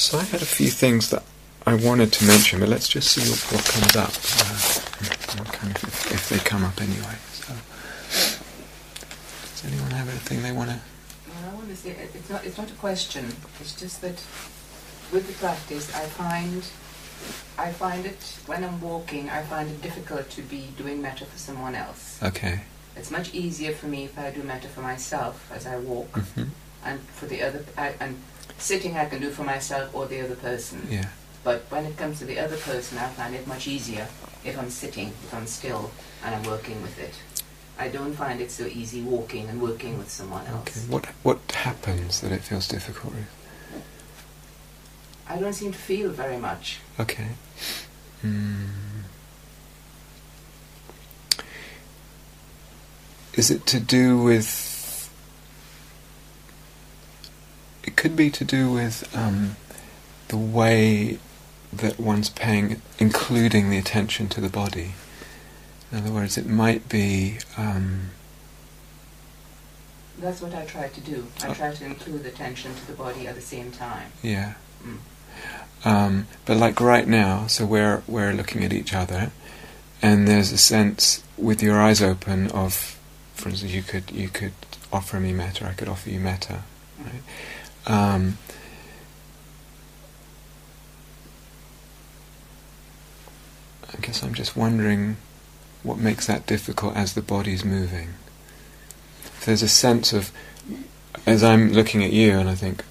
So I had a few things that I wanted to mention, but let's just see what, what comes up. Uh, kind of if, if, they come up anyway. So, does anyone have anything they want to? Well, I want to say it's not. It's not a question. It's just that with the practice, I find I find it when I'm walking. I find it difficult to be doing metta for someone else. Okay. It's much easier for me if I do metta for myself as I walk, mm-hmm. and for the other. I, and sitting I can do for myself or the other person. Yeah. But when it comes to the other person, I find it much easier if I'm sitting, if I'm still, and I'm working with it. I don't find it so easy walking and working with someone else. Okay. What what happens that it feels difficult? I don't seem to feel very much. Okay. Mm. Is it to do with? It could be to do with um, the way that one's paying, including the attention to the body. In other words, it might be. Um, That's what I try to do. I oh. try to include attention to the body at the same time. Yeah. Mm. Um, but like right now, so we're we're looking at each other, and there's a sense with your eyes open of, for instance, you could you could offer me metta, I could offer you metta, right? Um, I guess I'm just wondering what makes that difficult as the body's moving. If there's a sense of, as I'm looking at you, and I think,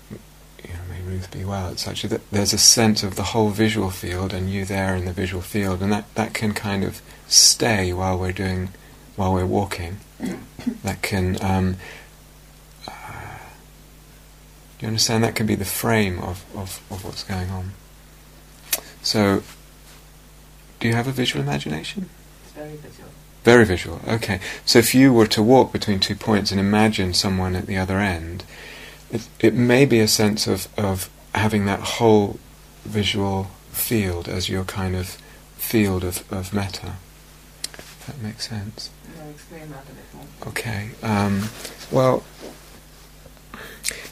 you know, may Ruth be well, it's actually that there's a sense of the whole visual field and you there in the visual field, and that, that can kind of stay while we're doing, while we're walking. that can, um, do you understand? That can be the frame of, of, of what's going on. So, do you have a visual imagination? It's very visual. Very visual, okay. So if you were to walk between two points and imagine someone at the other end, it, it may be a sense of, of having that whole visual field as your kind of field of, of metta. If that makes sense. Yeah, explain that a bit more. Okay. Um, well,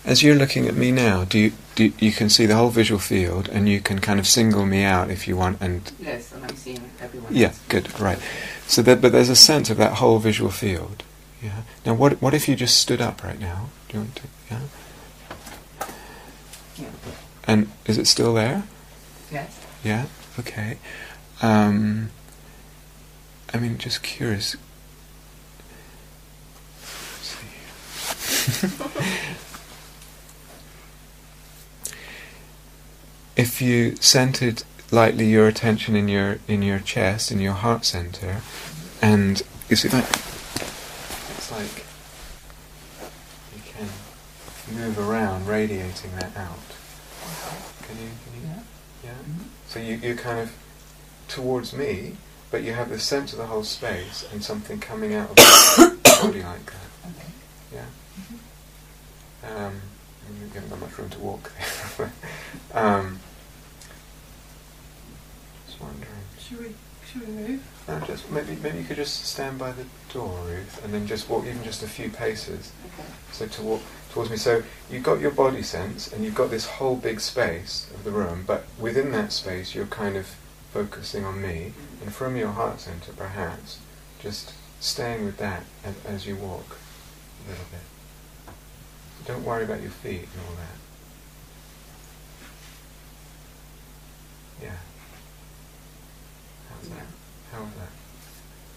as you're looking at me now, do you, do you can see the whole visual field, and you can kind of single me out if you want, and yes, and I'm seeing everyone. Yeah, else. good, right. So, that, but there's a sense of that whole visual field. Yeah. Now, what what if you just stood up right now? Do you want to? Yeah. Yeah. And is it still there? Yes. Yeah. Okay. Um, I mean, just curious. Let's see. If you centered lightly your attention in your in your chest, in your heart center, and you see that it's like you can move around, radiating that out. Can you? Can you? Yeah. yeah? Mm-hmm. So you you kind of towards me, but you have the sense of the whole space and something coming out of the body like that. Okay. Yeah. Mm-hmm. Um, you haven't got much room to walk there. um, wondering. Should we, should we move? No, just maybe maybe you could just stand by the door, Ruth, and then just walk even just a few paces. Okay. So to walk towards me. So you've got your body sense, and you've got this whole big space of the room, but within that space, you're kind of focusing on me, mm-hmm. and from your heart center, perhaps, just staying with that as, as you walk a little bit. Don't worry about your feet and all that. Yeah. How's How was that?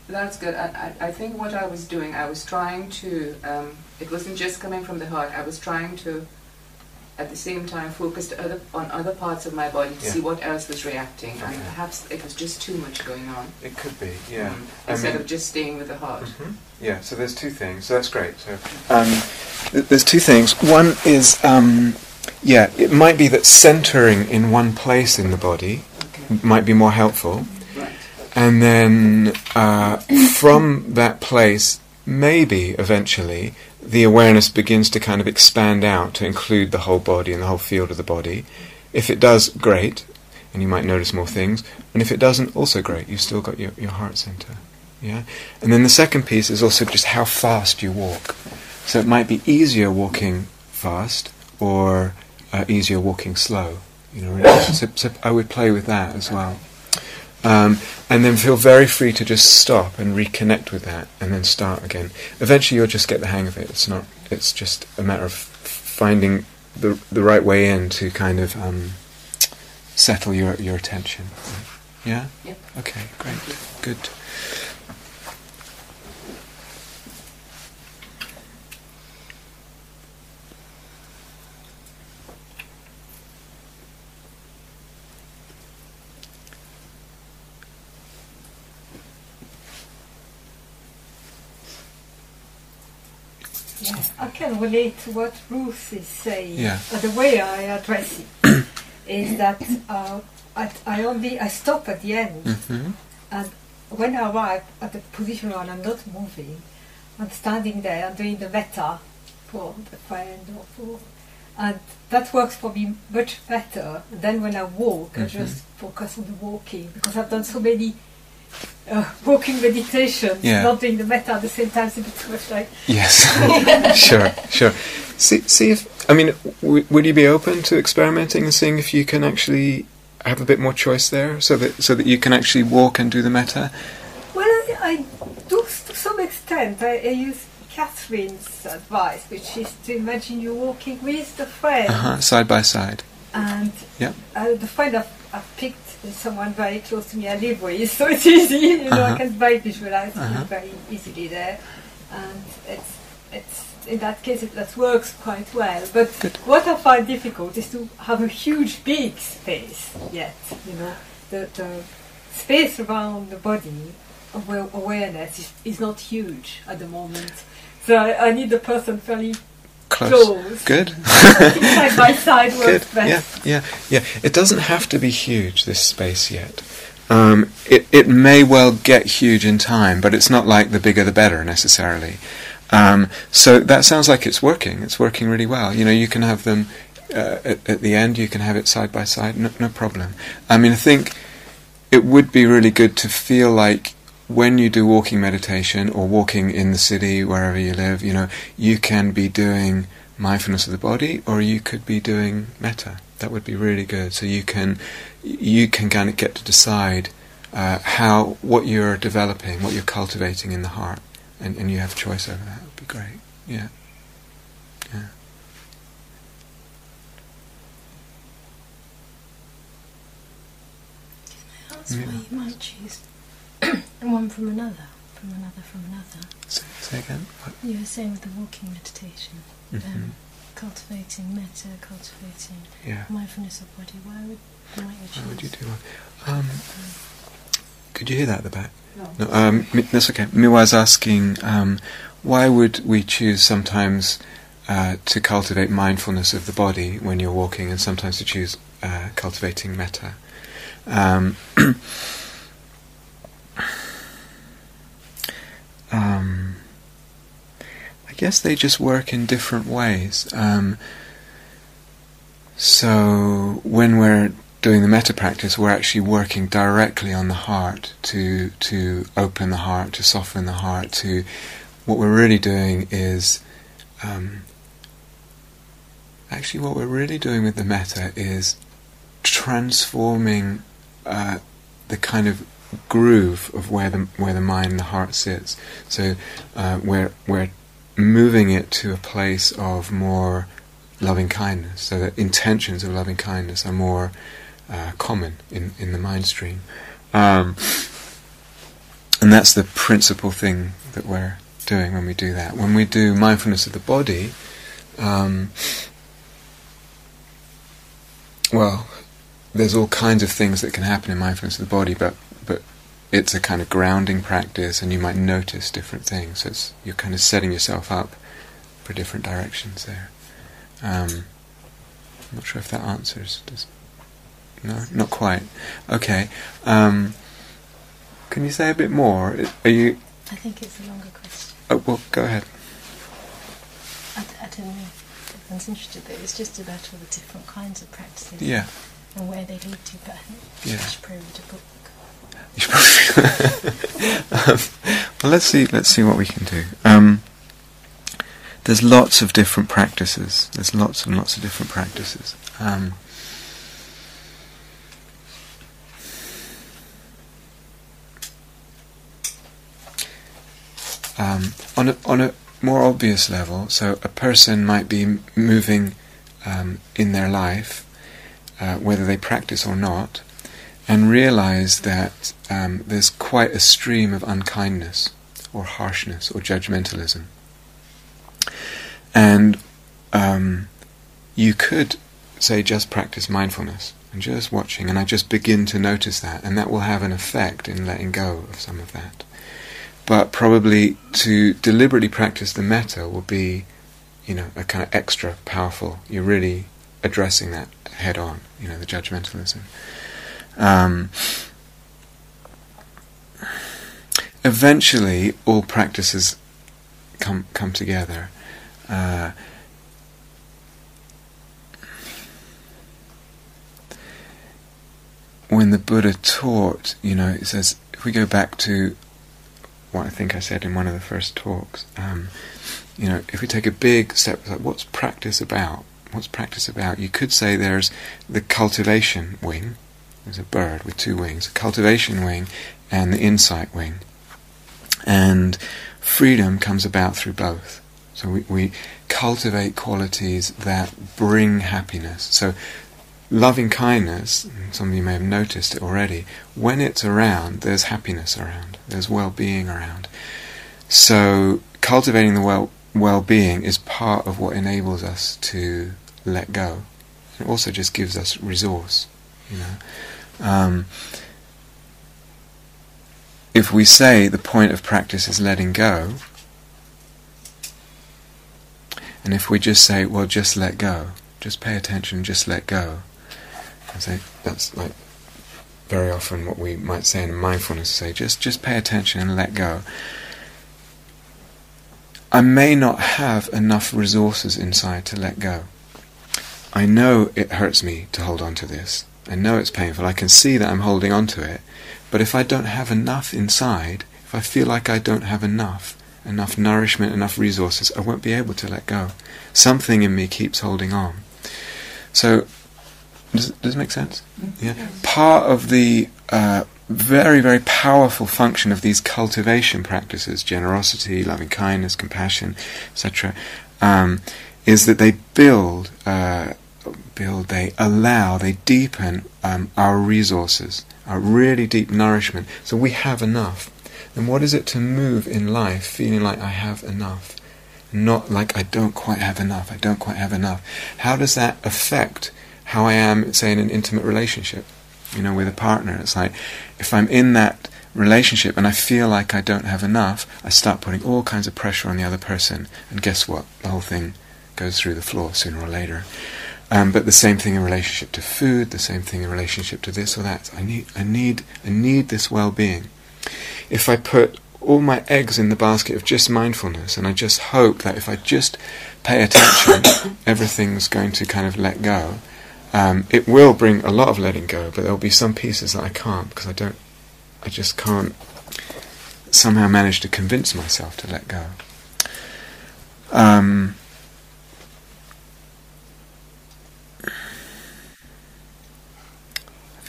That's good. I, I, I, think what I was doing, I was trying to, um, it wasn't just coming from the heart, I was trying to, at the same time, focus other, on other parts of my body to yeah. see what else was reacting. Okay. And perhaps it was just too much going on. It could be, yeah. Um, instead mean, of just staying with the heart. Mm-hmm. Yeah, so there's two things. So that's great. So um, th- there's two things. One is, um, yeah, it might be that centering in one place in the body okay. might be more helpful and then uh, from that place, maybe eventually, the awareness begins to kind of expand out to include the whole body and the whole field of the body. If it does, great, and you might notice more things. And if it doesn't, also great. You've still got your, your heart center. Yeah? And then the second piece is also just how fast you walk. So it might be easier walking fast or uh, easier walking slow. You know, really. so, so I would play with that as well. Um, and then feel very free to just stop and reconnect with that, and then start again. Eventually, you'll just get the hang of it. It's not. It's just a matter of finding the the right way in to kind of um, settle your your attention. Yeah. Yep. Okay. Great. Good. Yeah, I can relate to what Ruth is saying. Yeah. The way I address it is that uh, I, I only I stop at the end, hmm and when I arrive at the position where I'm not moving, I'm standing there and doing the metta for the friend or for, and that works for me much better than when I walk. I Mhm. just focus on the walking because I've done so many. Uh, walking meditation, Yeah. not doing the metta at the same time, it's a bit too much like Yes. sure. Sure. See. See if. I mean, w- would you be open to experimenting and seeing if you can actually have a bit more choice there, so that so that you can actually walk and do the metta? Well, I, I do to some extent. I, I use Catherine's advice, which is to imagine you're walking with the friend, Uh-huh, side by side. and Yeah. uh, the friend I've, I've picked someone very close to me I live with, so it's easy. You know, Uh-huh. I can very visualize Uh-huh. very easily there, and it's it's in that case it, that works quite well. But Good. what I find difficult is to have a huge big space yet. You know, the the space around the body awa- awareness is, is not huge at the moment. So I, I need the person fairly Close. Good. side by side Good. works best. Yeah. Yeah. Yeah. It doesn't have to be huge. This space yet. Um, it it may well get huge in time, but it's not like the bigger the better necessarily. Um, so that sounds like it's working. It's working really well. You know, you can have them uh, at, at the end. You can have it side by side. No, no problem. I mean, I think it would be really good to feel like when you do walking meditation or walking in the city wherever you live, you know, you can be doing mindfulness of the body, or you could be doing metta. That would be really good. So you can you can kind of get to decide uh, how what you're developing, what you're cultivating in the heart, and, and you have choice over that. Would be great. Yeah. Yeah. That's Yeah. why you might choose one from another, from another, from another. Say, say again. What? You were saying with the walking meditation, Mhm. um, cultivating metta, cultivating Yeah. mindfulness of body. Why would why might you choose? How would you do one? Um, could you hear that at the back? No. No, um, that's okay. Miwa's asking, um, why would we choose sometimes uh, to cultivate mindfulness of the body when you're walking, and sometimes to choose uh, cultivating metta? Um, um, I guess they just work in different ways. Um, so when we're doing the metta practice, we're actually working directly on the heart to to open the heart, to soften the heart. To what we're really doing is um, actually what we're really doing with the metta is transforming uh, the kind of groove of where the where the mind and the heart sits. So uh, we're we're moving it to a place of more loving kindness, so that intentions of loving kindness are more uh, common in, in the mind stream. Um, and that's the principal thing that we're doing when we do that. When we do mindfulness of the body, um, well, there's all kinds of things that can happen in mindfulness of the body, but but it's a kind of grounding practice, and you might notice different things. So it's, you're kind of setting yourself up for different directions there. Um, I'm not sure if that answers. Does, no, not quite. Okay. Um, can you say a bit more? Are you? I think it's a longer question. Oh, well, go ahead. I, d- I don't know if everyone's interested, but it's just about all the different kinds of practices Yeah. and where they lead to. But I think Yeah. you should probably read a book. um, well, let's see. Let's see what we can do. Um, there's lots of different practices. There's lots and lots of different practices. Um, um, on a on a more obvious level, so a person might be moving um, in their life, uh, whether they practice or not, and realize that um, there's quite a stream of unkindness or harshness or judgmentalism. And um, you could say just practice mindfulness and just watching, and I just begin to notice that, and that will have an effect in letting go of some of that. But probably to deliberately practice the metta will be, you know, a kind of extra powerful. You're really addressing that head on, you know, the judgmentalism. Um, eventually, all practices come come together. Uh, when the Buddha taught, you know, it says, if we go back to what I think I said in one of the first talks, um, you know, if we take a big step, like what's practice about? What's practice about? You could say there's the cultivation wing, there's a bird with two wings, a cultivation wing and the insight wing. And freedom comes about through both. So we, we cultivate qualities that bring happiness. So loving kindness, some of you may have noticed it already, when it's around, there's happiness around, there's well being around. So, cultivating the well well being is part of what enables us to let go. It also just gives us resource, you know. Um, if we say the point of practice is letting go, and if we just say, well, just let go, just pay attention, just let go, so that's like very often what we might say in mindfulness say just just pay attention and let go. I may not have enough resources inside to let go. I know it hurts me to hold on to this. I know it's painful. I can see that I'm holding on to it. But if I don't have enough inside, if I feel like I don't have enough, enough nourishment, enough resources, I won't be able to let go. Something in me keeps holding on. So does, does it make sense? Mm-hmm. Yeah. Part of the uh, very, very powerful function of these cultivation practices, generosity, loving kindness, compassion, etc., um, is that they build, uh, build, they allow, they deepen um, our resources, our really deep nourishment. So we have enough. And what is it to move in life feeling like I have enough? Not like I don't quite have enough, I don't quite have enough. How does that affect how I am, say, in an intimate relationship, you know, with a partner. It's like if I'm in that relationship and I feel like I don't have enough, I start putting all kinds of pressure on the other person, and guess what? The whole thing goes through the floor sooner or later. Um, but the same thing in relationship to food, the same thing in relationship to this or that. I need, I need, I need this well-being. If I put all my eggs in the basket of just mindfulness, and I just hope that if I just pay attention, everything's going to kind of let go. Um, it will bring a lot of letting go, but there'll be some pieces that I can't because I don't, I just can't somehow manage to convince myself to let go. Um,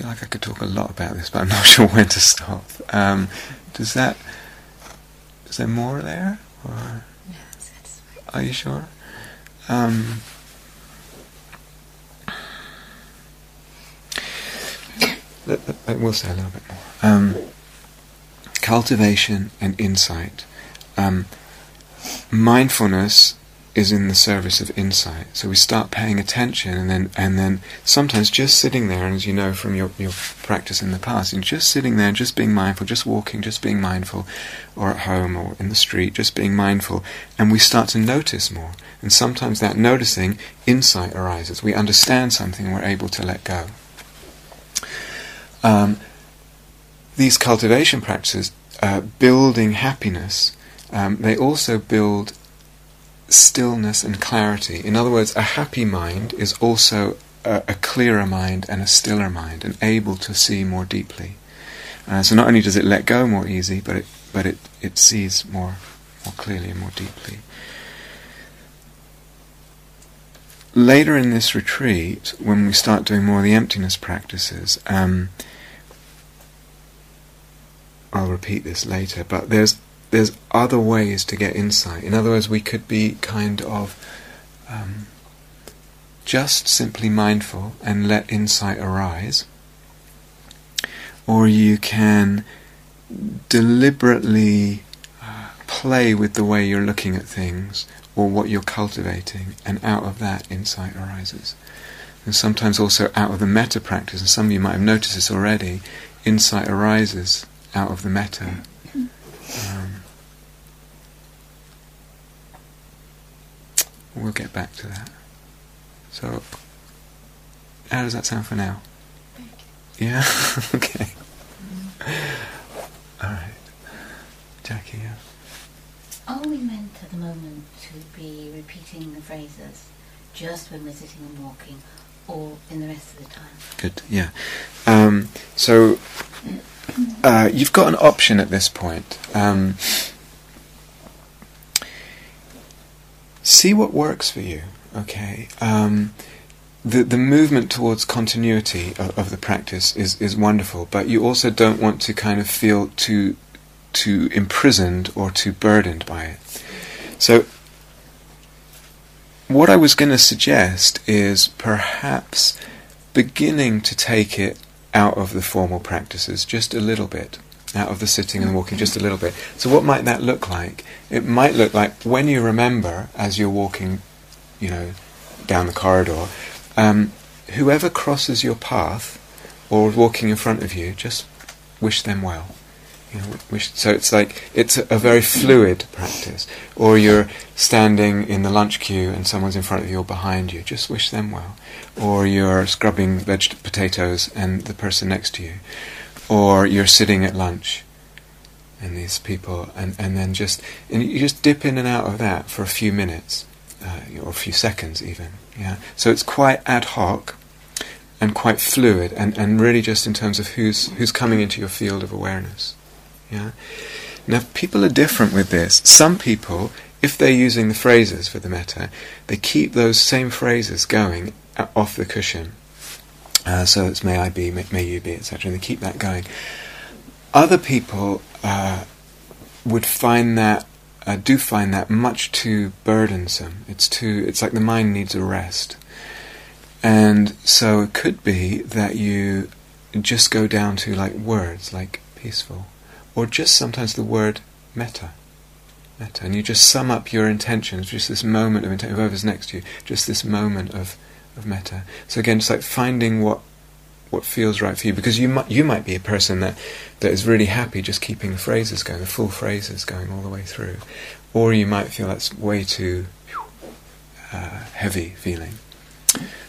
feel like I could talk a lot about this, but I'm not sure when to stop. Um, does that? Is there more there? Or are you sure? Um, I will say a little bit more. Um, cultivation and insight. Um, mindfulness is in the service of insight. So we start paying attention, and then and then sometimes just sitting there, and as you know from your, your practice in the past, and just sitting there, just being mindful, just walking, just being mindful, or at home or in the street, just being mindful, and we start to notice more. And sometimes that noticing, insight arises. We understand something, and we're able to let go. Um, these cultivation practices, uh, building happiness, um, they also build stillness and clarity. In other words, a happy mind is also a, a clearer mind and a stiller mind, and able to see more deeply. Uh, so not only does it let go more easy, but it but it, it sees more more clearly and more deeply. Later in this retreat, when we start doing more of the emptiness practices, um, I'll repeat this later, but there's there's other ways to get insight. In other words, we could be kind of um, just simply mindful and let insight arise, or you can deliberately uh, play with the way you're looking at things or what you're cultivating, and out of that insight arises. And sometimes also out of the metta practice, and some of you might have noticed this already, insight arises out of the metta. Um, we'll get back to that. So, how does that sound for now? Yeah? okay. Alright. Jackie, yeah. Are we meant at the moment to be repeating the phrases just when we're sitting and walking or in the rest of the time? Good, yeah. Um, so, uh, you've got an option at this point. Um, see what works for you, okay? Um, the the movement towards continuity of, of, the practice is, is wonderful, but you also don't want to kind of feel too too imprisoned or too burdened by it. So what I was going to suggest is perhaps beginning to take it out of the formal practices just a little bit, out of the sitting and walking just a little bit. So, what might that look like? It might look like when you remember as you're walking, you know, down the corridor, um, whoever crosses your path or walking in front of you, just wish them well. You know, wish, so it's like it's a, a, very fluid practice. Or you're standing in the lunch queue and someone's in front of you or behind you, just wish them well. Or you're scrubbing veg- potatoes and the person next to you. Or you're sitting at lunch and these people, and, and then just and you just dip in and out of that for a few minutes uh, or a few seconds even. Yeah. So it's quite ad hoc and quite fluid, and, and really just in terms of who's who's coming into your field of awareness. Yeah. Now people are different with this. Some people, if they're using the phrases for the metta, they keep those same phrases going off the cushion. Uh, so it's may I be, may, may you be, etc. And they keep that going. Other people uh, would find that, uh, do find that much too burdensome. It's too. It's like the mind needs a rest. And so it could be that you just go down to like words, like peaceful, or just sometimes the word metta. Metta. And you just sum up your intentions, just this moment of intention, whoever's next to you, just this moment of, of metta. So again, it's like finding what what feels right for you, because you might you might be a person that, that is really happy just keeping the phrases going, the full phrases going all the way through, or you might feel that's way too uh, heavy feeling.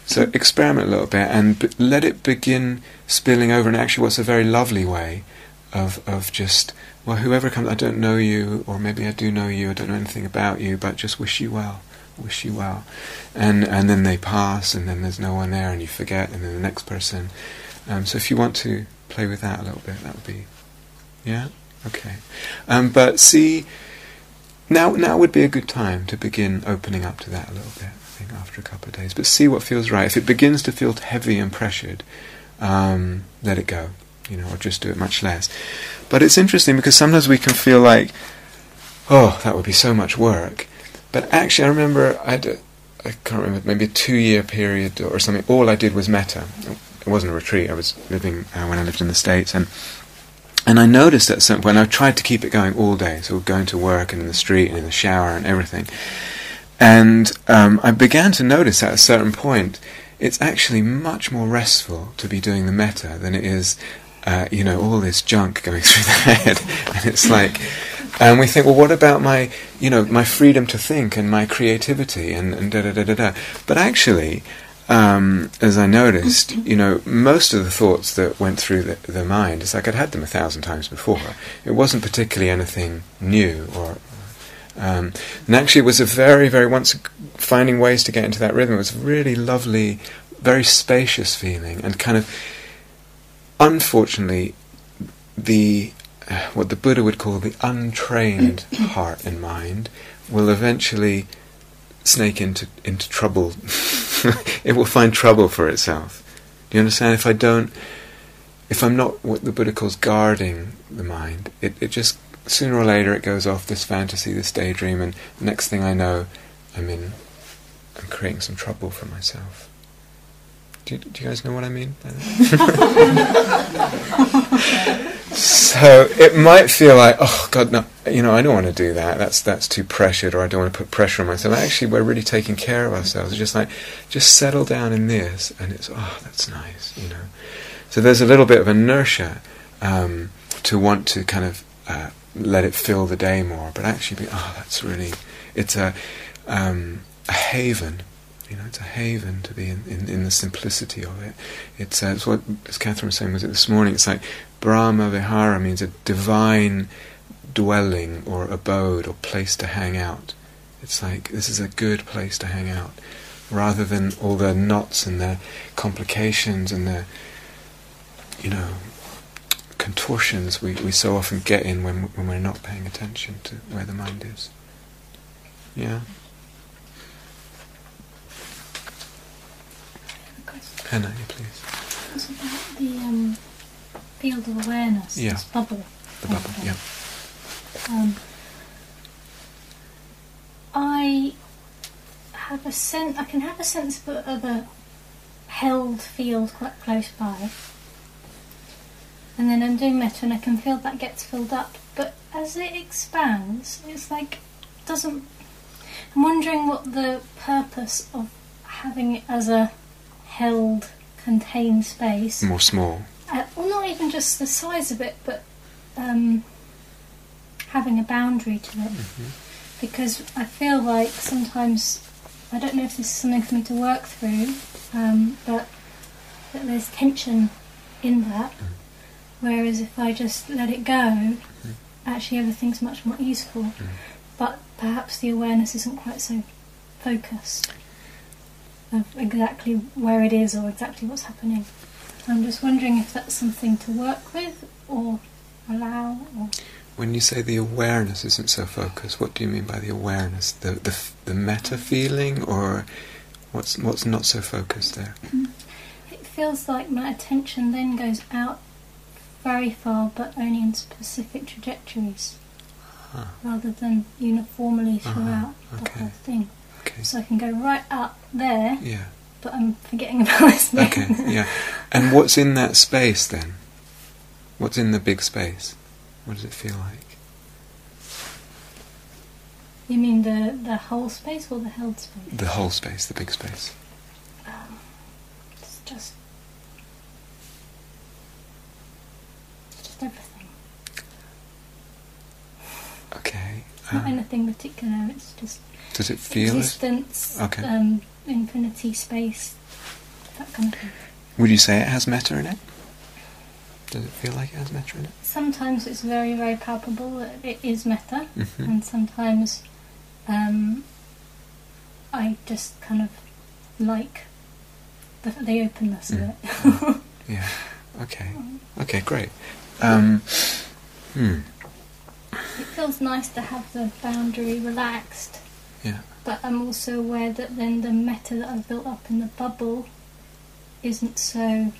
So experiment a little bit and b- let it begin spilling over. And actually, what's a very lovely way of of just well, whoever comes, I don't know you, or maybe I do know you, I don't know anything about you, but just wish you well, wish you well, and and then they pass, and then there's no one there, and you forget, and then the next person. Um, so if you want to play with that a little bit, that would be, yeah, okay. Um, but see, now now would be a good time to begin opening up to that a little bit. I think after a couple of days, but see what feels right. If it begins to feel heavy and pressured, um, let it go you know, or just do it much less. But it's interesting because sometimes we can feel like, oh, that would be so much work. But actually, I remember I had, a, I can't remember, maybe a two-year period or something. All I did was metta. It wasn't a retreat. I was living uh, when I lived in the States, and and I noticed at some point I tried to keep it going all day, so going to work and in the street and in the shower and everything. And um, I began to notice at a certain point, it's actually much more restful to be doing the metta than it is uh, you know, all this junk going through the head, and it's like, and we think, well, what about my, you know, my freedom to think and my creativity and, and da da da da da. But actually, um, as I noticed, you know, most of the thoughts that went through the, the mind, it's like I'd had them a thousand times before. It wasn't particularly anything new or. Um, and actually, it was a very, very once finding ways to get into that rhythm. It was a really lovely, very spacious feeling, and kind of unfortunately, the what the Buddha would call the untrained heart and mind will eventually snake into into trouble. it will find trouble for itself. Do you understand? If I don't, if I'm not what the Buddha calls guarding the mind, it, it just sooner or later it goes off this fantasy, this daydream, and next thing I know, I'm in, I'm creating some trouble for myself. Do you, do you guys know what I mean by that? so it might feel like, oh God, no, you know, I don't want to do that. That's that's too pressured, or I don't want to put pressure on myself. Actually, we're really taking care of ourselves. It's just like, just settle down in this, and it's oh, that's nice, you know. So there's a little bit of inertia um, to want to kind of uh, let it fill the day more, but actually, be, oh, that's really, it's a um, a haven you know, it's a haven to be in, in, in the simplicity of it. It's, uh, it's what, as Catherine was saying, was it this morning? It's like Brahma Vihara means a divine dwelling or abode or place to hang out. It's like this is a good place to hang out, rather than all the knots and the complications and the, you know, contortions we, we so often get in when when we're not paying attention to where the mind is. Yeah. Hannah, please. It's about the um, field of awareness, Yeah. this bubble. The bubble, yeah. Um, I have a sense. I can have a sense of a, of a held field quite close by, and then I'm doing metta, and I can feel that gets filled up. But as it expands, it's like doesn't. I'm wondering what the purpose of having it as a held, contained space. More small. Uh, well, not even just the size of it, but um, having a boundary to it. Because I feel like sometimes, I don't know if this is something for me to work through, um, but that there's tension in that. Whereas if I just let it go, actually everything's much more easeful. But perhaps the awareness isn't quite so focused of exactly where it is or exactly what's happening. I'm just wondering if that's something to work with or allow or When you say the awareness isn't so focused, what do you mean by the awareness? The the the metta feeling, or what's what's not so focused there? it feels like my attention then goes out very far but only in specific trajectories Huh. rather than uniformly Uh-huh, throughout the whole thing. Okay. So I can go right up there Yeah. But I'm forgetting about this bit. Okay. Yeah. And what's in that space then? What's in the big space? What does it feel like? You mean the, the whole space or the held space? The whole space, the big space. Um, it's just it's just everything. Okay. Not Um, anything particular. It's just does it feel? existence, Okay. um, infinity, space, that kind of thing. Would you say it has metta in it? Does it feel like it has metta in it? Sometimes it's very, very palpable that it is metta, hmm and sometimes um, I just kind of like the, the openness Mm. of it. Yeah. Okay. Okay. Great. Um, hmm. It feels nice to have the boundary relaxed. Yeah. But I'm also aware that then the metta that I've built up in the bubble isn't so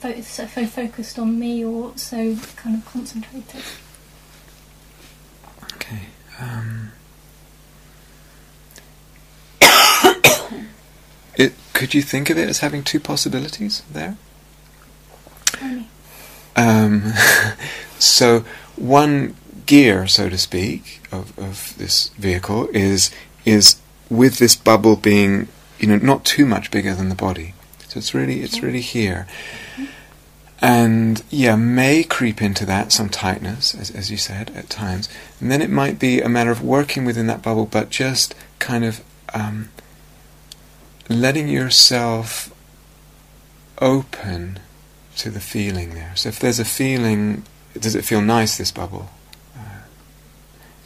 fo- so focused on me or so kind of concentrated. Okay. Um, it, could you think of it as having two possibilities there? Um, so one gear, so to speak, of, of this vehicle is is with this bubble being, you know, not too much bigger than the body. So it's really it's really here. And yeah, may creep into that some tightness, as, as you said, at times. And then it might be a matter of working within that bubble, but just kind of um, letting yourself open to the feeling there. So if there's a feeling, does it feel nice, this bubble?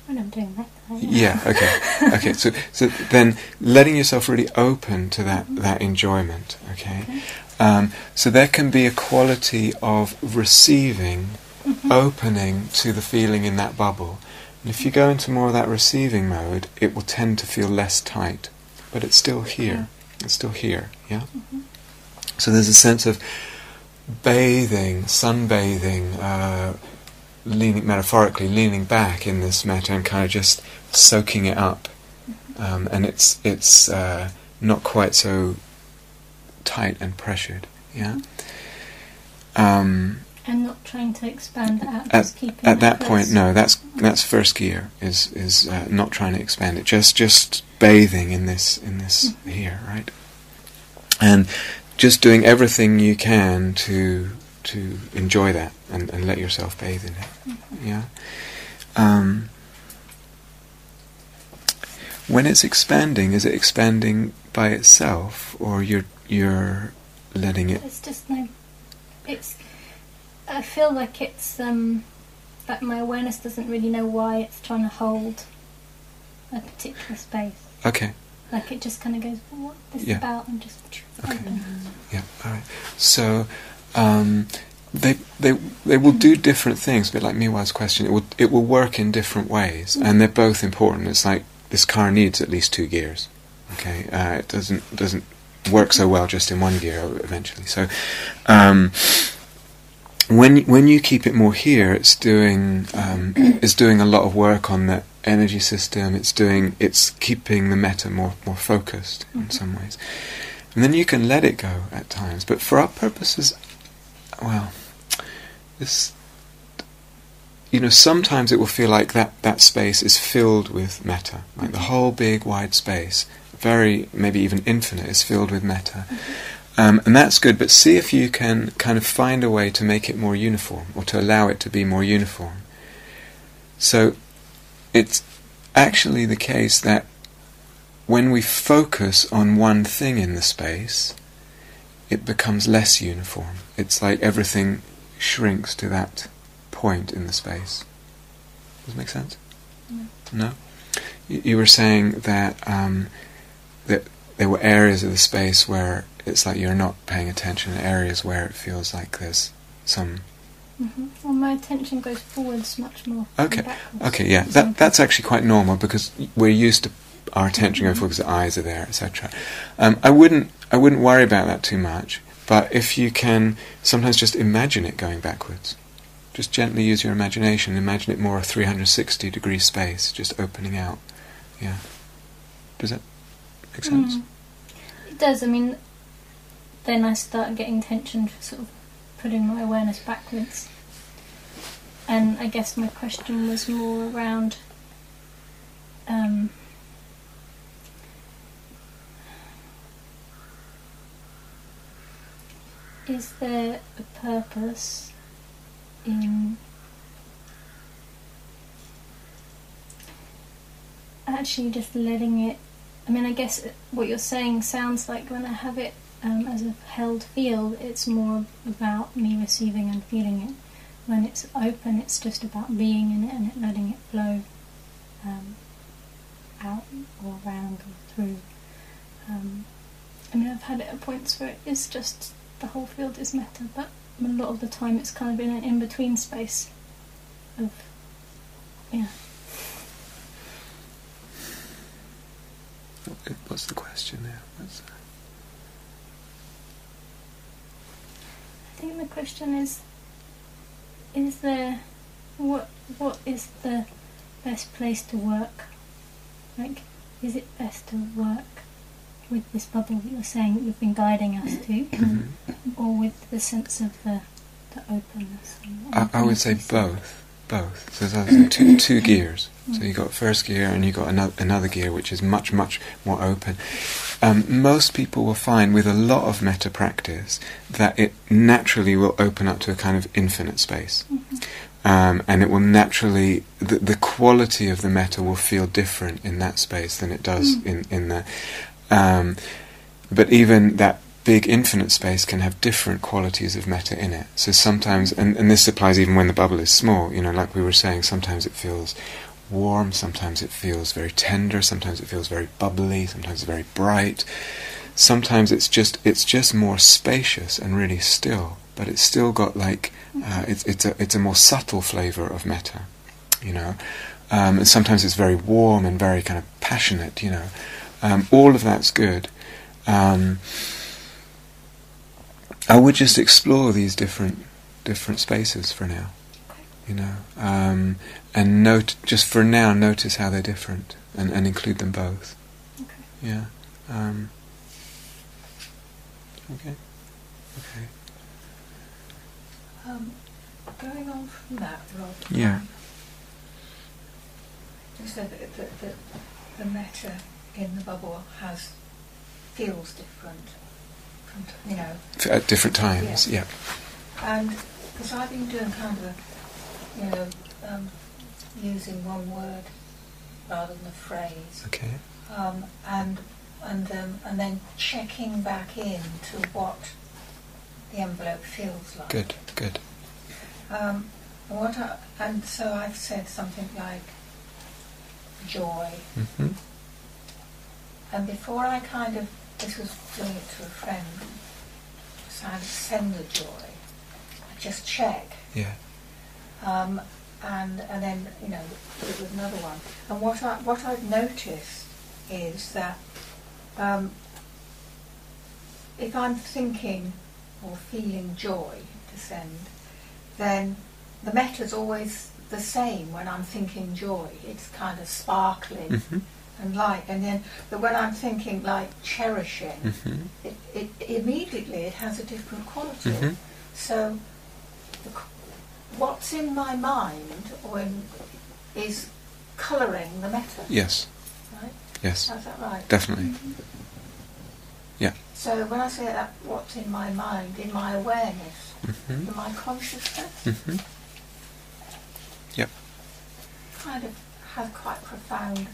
When I'm doing that. Yeah, okay. okay, so so then letting yourself really open to that, that enjoyment, okay? Okay. Um, so there can be a quality of receiving, Mhm. opening to the feeling in that bubble. And if you go into more of that receiving mode, it will tend to feel less tight. But it's still here. It's still here, yeah? Mhm. So there's a sense of bathing, sunbathing, uh, leaning metaphorically leaning back in this metta and kind of just soaking it up, um, and it's it's uh, not quite so tight and pressured. Yeah. Um, And not trying to expand it out, at, keeping at that point, no, that's that's first gear is is uh, not trying to expand it, just just bathing in this in this here, right? And just doing everything you can to to enjoy that and, and let yourself bathe in it. Yeah. Um, when it's expanding, is it expanding by itself, or you're you're letting it? It's just no. It's. I feel like it's um, that my awareness doesn't really know why it's trying to hold a particular space. Okay. Like it just kind of goes, well, "What this Yeah. about?" and just Okay. open. Yeah. All right. So, um, they they they will do different things. A bit like Miwa's question, it will it will work in different ways, and they're both important. It's like this car needs at least two gears. Okay. Uh, it doesn't doesn't work so well just in one gear eventually. So, um, when when you keep it more here, it's doing um, it's doing a lot of work on the energy system. It's doing it's keeping the metta more more focused in some ways, and then you can let it go at times. But for our purposes, well, this you know sometimes it will feel like that that space is filled with metta, like the whole big wide space, very maybe even infinite, is filled with metta. Um, and that's good, but see if you can kind of find a way to make it more uniform, or to allow it to be more uniform. So, it's actually the case that when we focus on one thing in the space, it becomes less uniform. It's like everything shrinks to that point in the space. Does it make sense? No. You, you were saying that um, that there were areas of the space where it's like you're not paying attention, areas where it feels like there's some. hmm Well, my attention goes forwards much more. Okay. Okay, yeah, that that's actually quite normal because we're used to our attention going forward because the eyes are there, etc. Um, I wouldn't I wouldn't worry about that too much. But if you can sometimes just imagine it going backwards, just gently use your imagination. Imagine it more a 360 degree space, just opening out. Yeah. Does that make sense? Mm. It does. I mean, then I start getting tension for sort of putting my awareness backwards. And I guess my question was more around um, is there a purpose in actually just letting it I mean, I guess what you're saying sounds like when I have it um, as a held field, it's more about me receiving and feeling it. When it's open, it's just about being in it and it letting it flow um, out or around or through. Um, I mean, I've had it at points where it is just the whole field is metta, but a lot of the time it's kind of in an in between space of, yeah. What's the question there? What's I think the question is: Is there what what is the best place to work? Like, is it best to work with this bubble that you're saying that you've been guiding us to, Mhm. or with the sense of the the openness? and I, I would say both. Both. So there's two two gears. So you got first gear and you got another another gear which is much much more open. Um, most people will find with a lot of metta practice that it naturally will open up to a kind of infinite space, um, and it will naturally the, the quality of the metta will feel different in that space than it does in in the. Um, but even that big infinite space can have different qualities of metta in it. So sometimes, and, and this applies even when the bubble is small, you know, like we were saying, sometimes it feels warm, sometimes it feels very tender, sometimes it feels very bubbly, sometimes it's very bright. Sometimes it's just it's just more spacious and really still, but it's still got like uh, it's it's a it's a more subtle flavour of metta, you know. Um, and sometimes it's very warm and very kind of passionate, you know. Um, all of that's good. Um, I would just explore these different different spaces for now. You know, um, and note just for now, notice how they're different, and, and include them both. Okay. Yeah. Um, okay. Okay. Um, going on from that, Rob. Yeah. um, You said that, that, that the metta in the bubble has feels different from you know, At different times. Yeah. and because I've been doing kind of a, you know, um, using one word rather than a phrase, Okay. um, and and um, and then checking back in to what the envelope feels like. Good. Good. Um, what I, and so I've said something like joy, hmm and before I kind of this was doing it to a friend, so I'd send the joy, I just check, Yeah. um, and and then you know it with another one. And what I what I've noticed is that um, if I'm thinking or feeling joy to send, then the metta's always the same when I'm thinking joy. It's kind of sparkling hmm and light, and then but when I'm thinking like cherishing, hmm it, it immediately it has a different quality. Mhm. So, the, what's in my mind or in, is colouring the metta, Yes. right? Yes. How's that right? Definitely. Yeah. So when I say that, what's in my mind, in my awareness, hmm in my consciousness, hmm Yep. kind of has quite profound.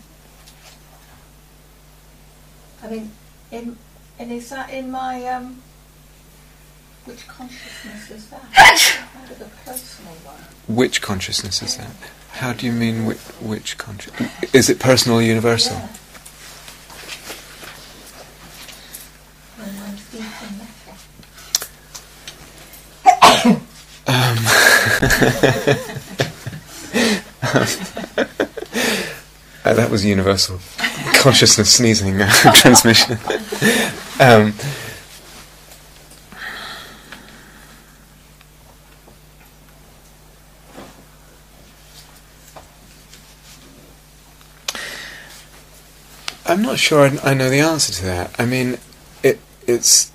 I mean, in and is that in my um? Which consciousness is that? the personal one. Which consciousness is that? How do you mean which, which consciousness? Is it personal or universal? Yeah. I'm thinking Uh, that was universal consciousness sneezing transmission. um, I'm not sure I, I know the answer to that. I mean, it it's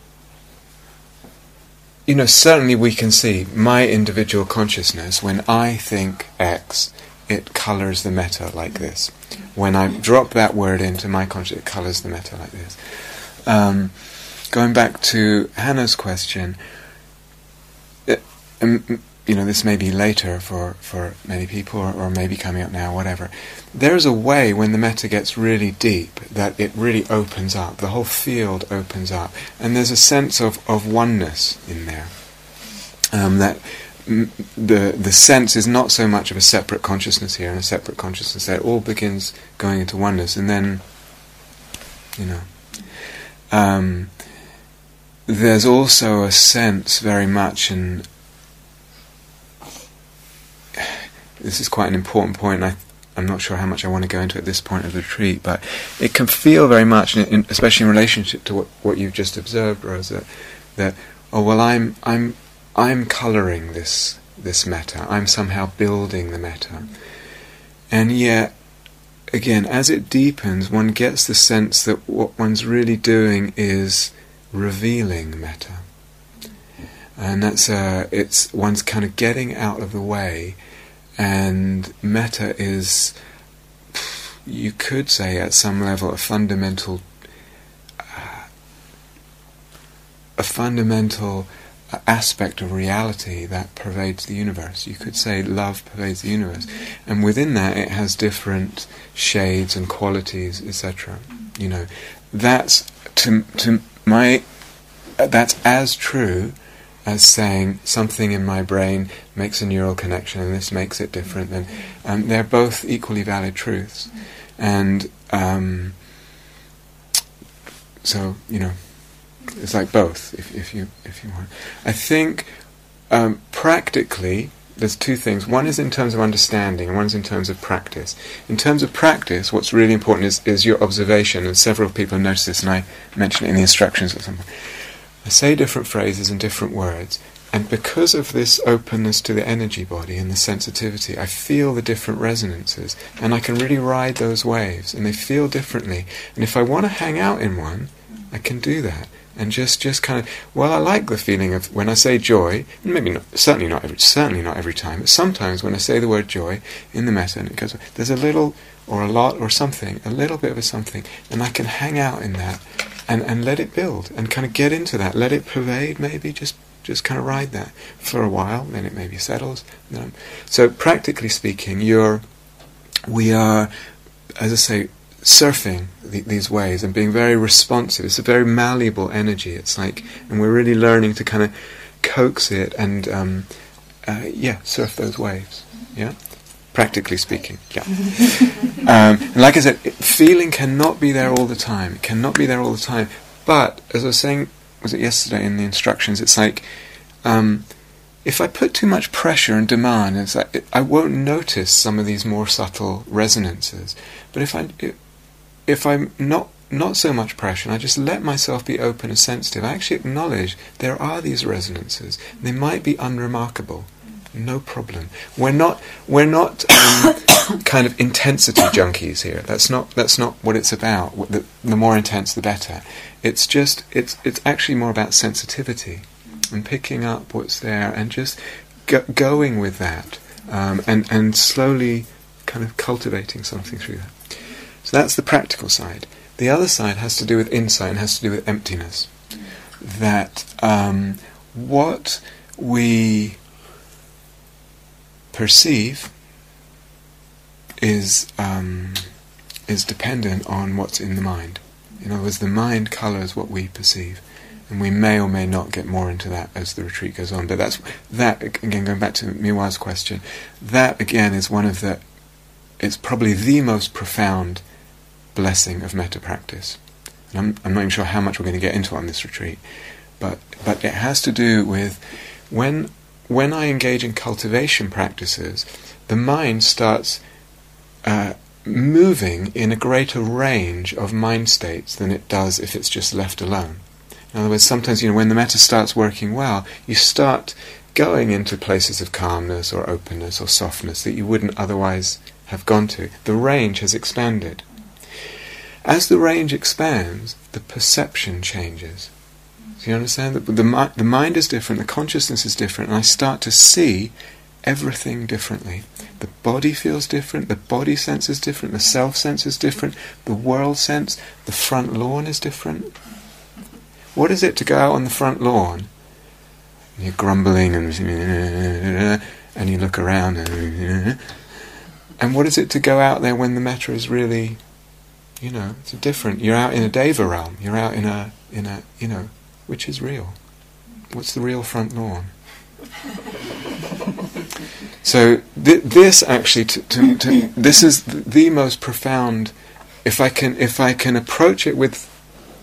you know certainly we can see my individual consciousness when I think X, it colours the metta like this. When I drop that word into my consciousness, it colours the metta like this. Um, going back to Hannah's question, it, um, you know, this may be later for, for many people, or, or maybe coming up now, whatever. There's a way when the metta gets really deep that it really opens up. The whole field opens up, and there's a sense of, of oneness in there. Um, that the the sense is not so much of a separate consciousness here and a separate consciousness there. It all begins going into oneness, and then, you know, um, there's also a sense very much in. This is quite an important point. I, I'm not sure how much I want to go into at this point of the retreat, but it can feel very much, in, in, especially in relationship to what, what you've just observed, Rose, that, that oh well, I'm I'm I'm colouring this this metta. I'm somehow building the metta, and yet again, as it deepens, one gets the sense that what one's really doing is revealing metta, and that's uh, it's one's kind of getting out of the way, and metta is, you could say, at some level, a fundamental, uh, a fundamental aspect of reality that pervades the universe. You could say love pervades the universe, and within that it has different shades and qualities, etc. You know, that's to to my that's as true as saying something in my brain makes a neural connection and this makes it different. And um, they're both equally valid truths, and um, so you know it's like both if, if you if you want. I think um, practically there's two things. One is in terms of understanding and one's in terms of practice. In terms of practice what's really important is, is your observation and several people have noticed this and i mentioned it in the instructions at some point. I say different phrases and different words and because of this openness to the energy body and the sensitivity, I feel the different resonances, and I can really ride those waves, and they feel differently. And if I want to hang out in one, I can do that, and just just kind of. Well, I like the feeling of when I say joy, and maybe not, certainly not every, certainly not every time, but sometimes when I say the word joy in the metta, and it goes, there's a little or a lot or something, a little bit of a something, and I can hang out in that, and and let it build, and kind of get into that, let it pervade, maybe just just kind of ride that for a while, then it maybe settles. So practically speaking, you're, we are, as I say, surfing the, these waves and being very responsive. It's a very malleable energy. It's like, and we're really learning to kind of coax it and, um, uh, yeah, surf those waves. Yeah, practically speaking. Yeah. um, and like I said, feeling cannot be there all the time. It cannot be there all the time. But as I was saying was it yesterday in the instructions? It's like um, if I put too much pressure and demand, it's like it, I won't notice some of these more subtle resonances. But if I if I'm not not so much pressure, and I just let myself be open and sensitive, I actually acknowledge there are these resonances. They might be unremarkable, no problem. We're not we're not um, kind of intensity junkies here. That's not that's not what it's about. The, the more intense, the better. It's just it's it's actually more about sensitivity and picking up what's there and just go, going with that um, and and slowly kind of cultivating something through that. So that's the practical side. The other side has to do with insight and has to do with emptiness. That um, what we perceive is um, is dependent on what's in the mind. In other words, the mind colours what we perceive, and we may or may not get more into that as the retreat goes on. But that's that again. Going back to Miwa's question, that again is one of the. It's probably the most profound blessing of metta practice. And I'm, I'm not even sure how much we're going to get into on this retreat, but but it has to do with when when I engage in cultivation practices, the mind starts. Uh, moving in a greater range of mind states than it does if it's just left alone. In other words, sometimes, you know, when the metta starts working well, you start going into places of calmness or openness or softness that you wouldn't otherwise have gone to. The range has expanded. As the range expands, the perception changes. Do you understand? The, the, the mind is different, the consciousness is different, and I start to see everything differently. The body feels different, the body sense is different, the self sense is different, the world sense, the front lawn is different. What is it to go out on the front lawn? And you're grumbling and and you look around and and what is it to go out there when the metta is really, you know, it's different. You're out in a deva realm. You're out in a in a you know, which is real. What's the real front lawn? So th- this actually, to, to, to, this is the most profound. If I can, if I can approach it with,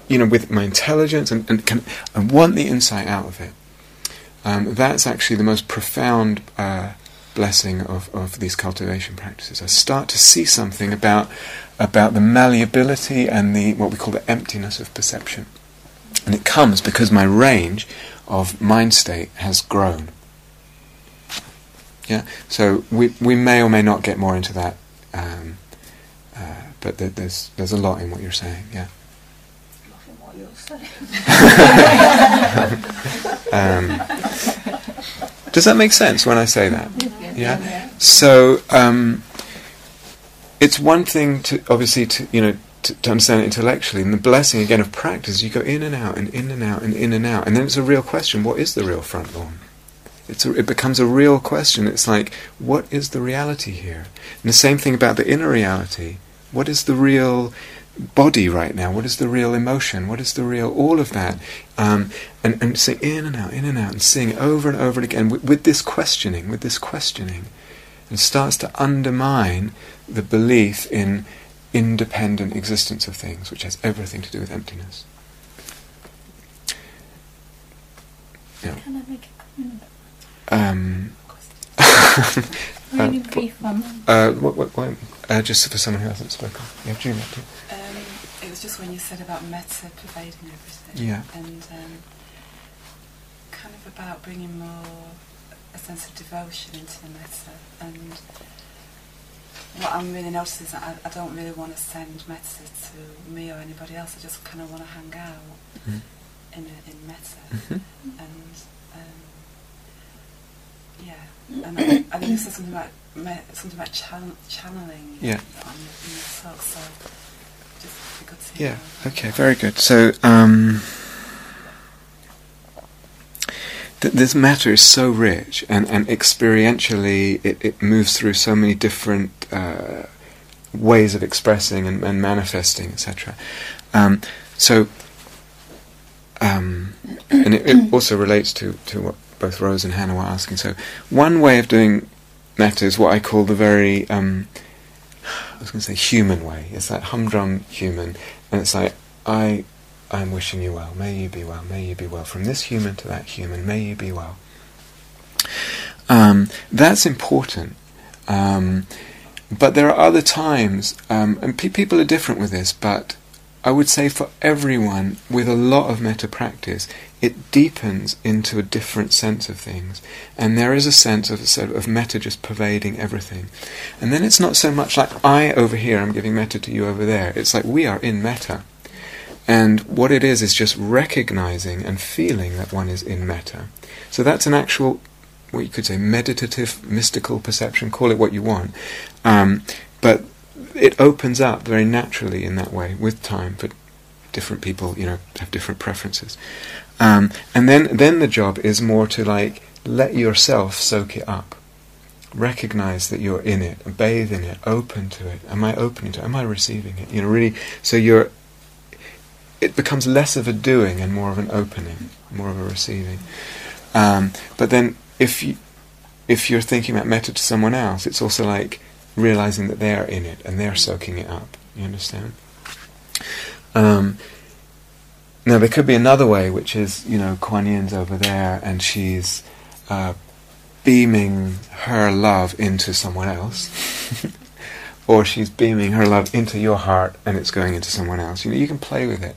you know, with my intelligence and and, can, and want the insight out of it, um, that's actually the most profound uh, blessing of, of these cultivation practices. I start to see something about about the malleability and the what we call the emptiness of perception, and it comes because my range of mind state has grown. Yeah. So we we may or may not get more into that, um, uh, but th- there's there's a lot in what you're saying. Yeah. um, does that make sense when I say that? Yeah. yeah? So um, it's one thing to obviously to you know to, to, understand it intellectually, and the blessing again of practice. You go in and out and in and out and in and out, and then it's a real question: what is the real front lawn? It's a, it becomes a real question. It's like, what is the reality here? And the same thing about the inner reality. What is the real body right now? What is the real emotion? What is the real all of that? Um, and and in and out, in and out, and sing over and over again with, with this questioning, with this questioning, and starts to undermine the belief in independent existence of things, which has everything to do with emptiness. Yeah. Can I make a comment? Um, really uh, brief one. Uh, what, what, what, uh, just for someone who hasn't spoken. Yeah, Julia. Um, it was just when you said about metta pervading everything. Yeah. And um, kind of about bringing more a sense of devotion into the metta, and what I'm really noticing is that I, I don't really want to send metta to me or anybody else. I just kind of want to hang out Mhm. in a, in metta, Mhm. and um, yeah, and I, I think you said something about something about channel, channeling. Yeah. On, in your so just be good to hear. Yeah. Okay. Very good. So, um, th- this metta is so rich, and and experientially, it, it moves through so many different uh, ways of expressing and, and manifesting, etc. Um, so, um, and it, it also relates to to what both Rose and Hannah were asking. So, one way of doing metta is what I call the very um, I was going to say human way. It's that humdrum human, and it's like I, I'm wishing you well. May you be well. May you be well. From this human to that human. May you be well. Um, that's important. Um, but there are other times, um, and pe- people are different with this. But I would say for everyone with a lot of metta practice, it deepens into a different sense of things, and there is a sense of sort of metta just pervading everything. And then it's not so much like I over here, I'm giving metta to you over there. It's like we are in metta. And what it is is just recognizing and feeling that one is in metta. So that's an actual, what you could say, meditative, mystical perception, call it what you want. Um, but it opens up very naturally in that way with time but different people, you know, have different preferences. Um, and then, then the job is more to like let yourself soak it up recognize that you're in it, bathe in it, open to it. Am I opening to it? Am I receiving it? You know, really. So you're. It becomes less of a doing and more of an opening, more of a receiving. Um, but then, if you if you're thinking about metta to someone else, it's also like realizing that they're in it and they're soaking it up. You understand? Um, now there could be another way, which is you know Kuan Yin's over there and she's uh, beaming her love into someone else, or she's beaming her love into your heart and it's going into someone else. You know, you can play with it.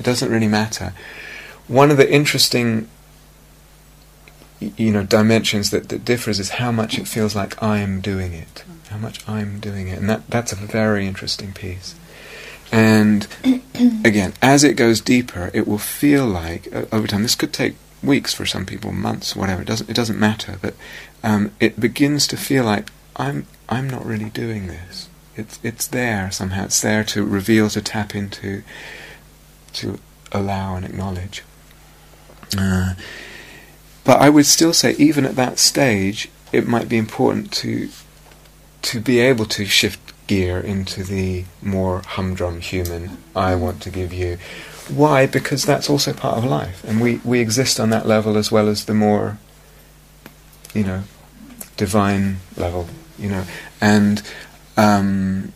It doesn't really matter. One of the interesting, you know, dimensions that, that differs is how much it feels like I'm doing it. How much I'm doing it, and that that's a very interesting piece. And again, as it goes deeper, it will feel like uh, over time. This could take weeks for some people, months, whatever. It doesn't it doesn't matter. But um, it begins to feel like I'm I'm not really doing this. It's it's there somehow. It's there to reveal, to tap into, to allow and acknowledge. Uh, but I would still say, even at that stage, it might be important to to be able to shift gear into the more humdrum human I want to give you. Why? Because that's also part of life, and we, we exist on that level as well as the more, you know, divine level, you know, and um,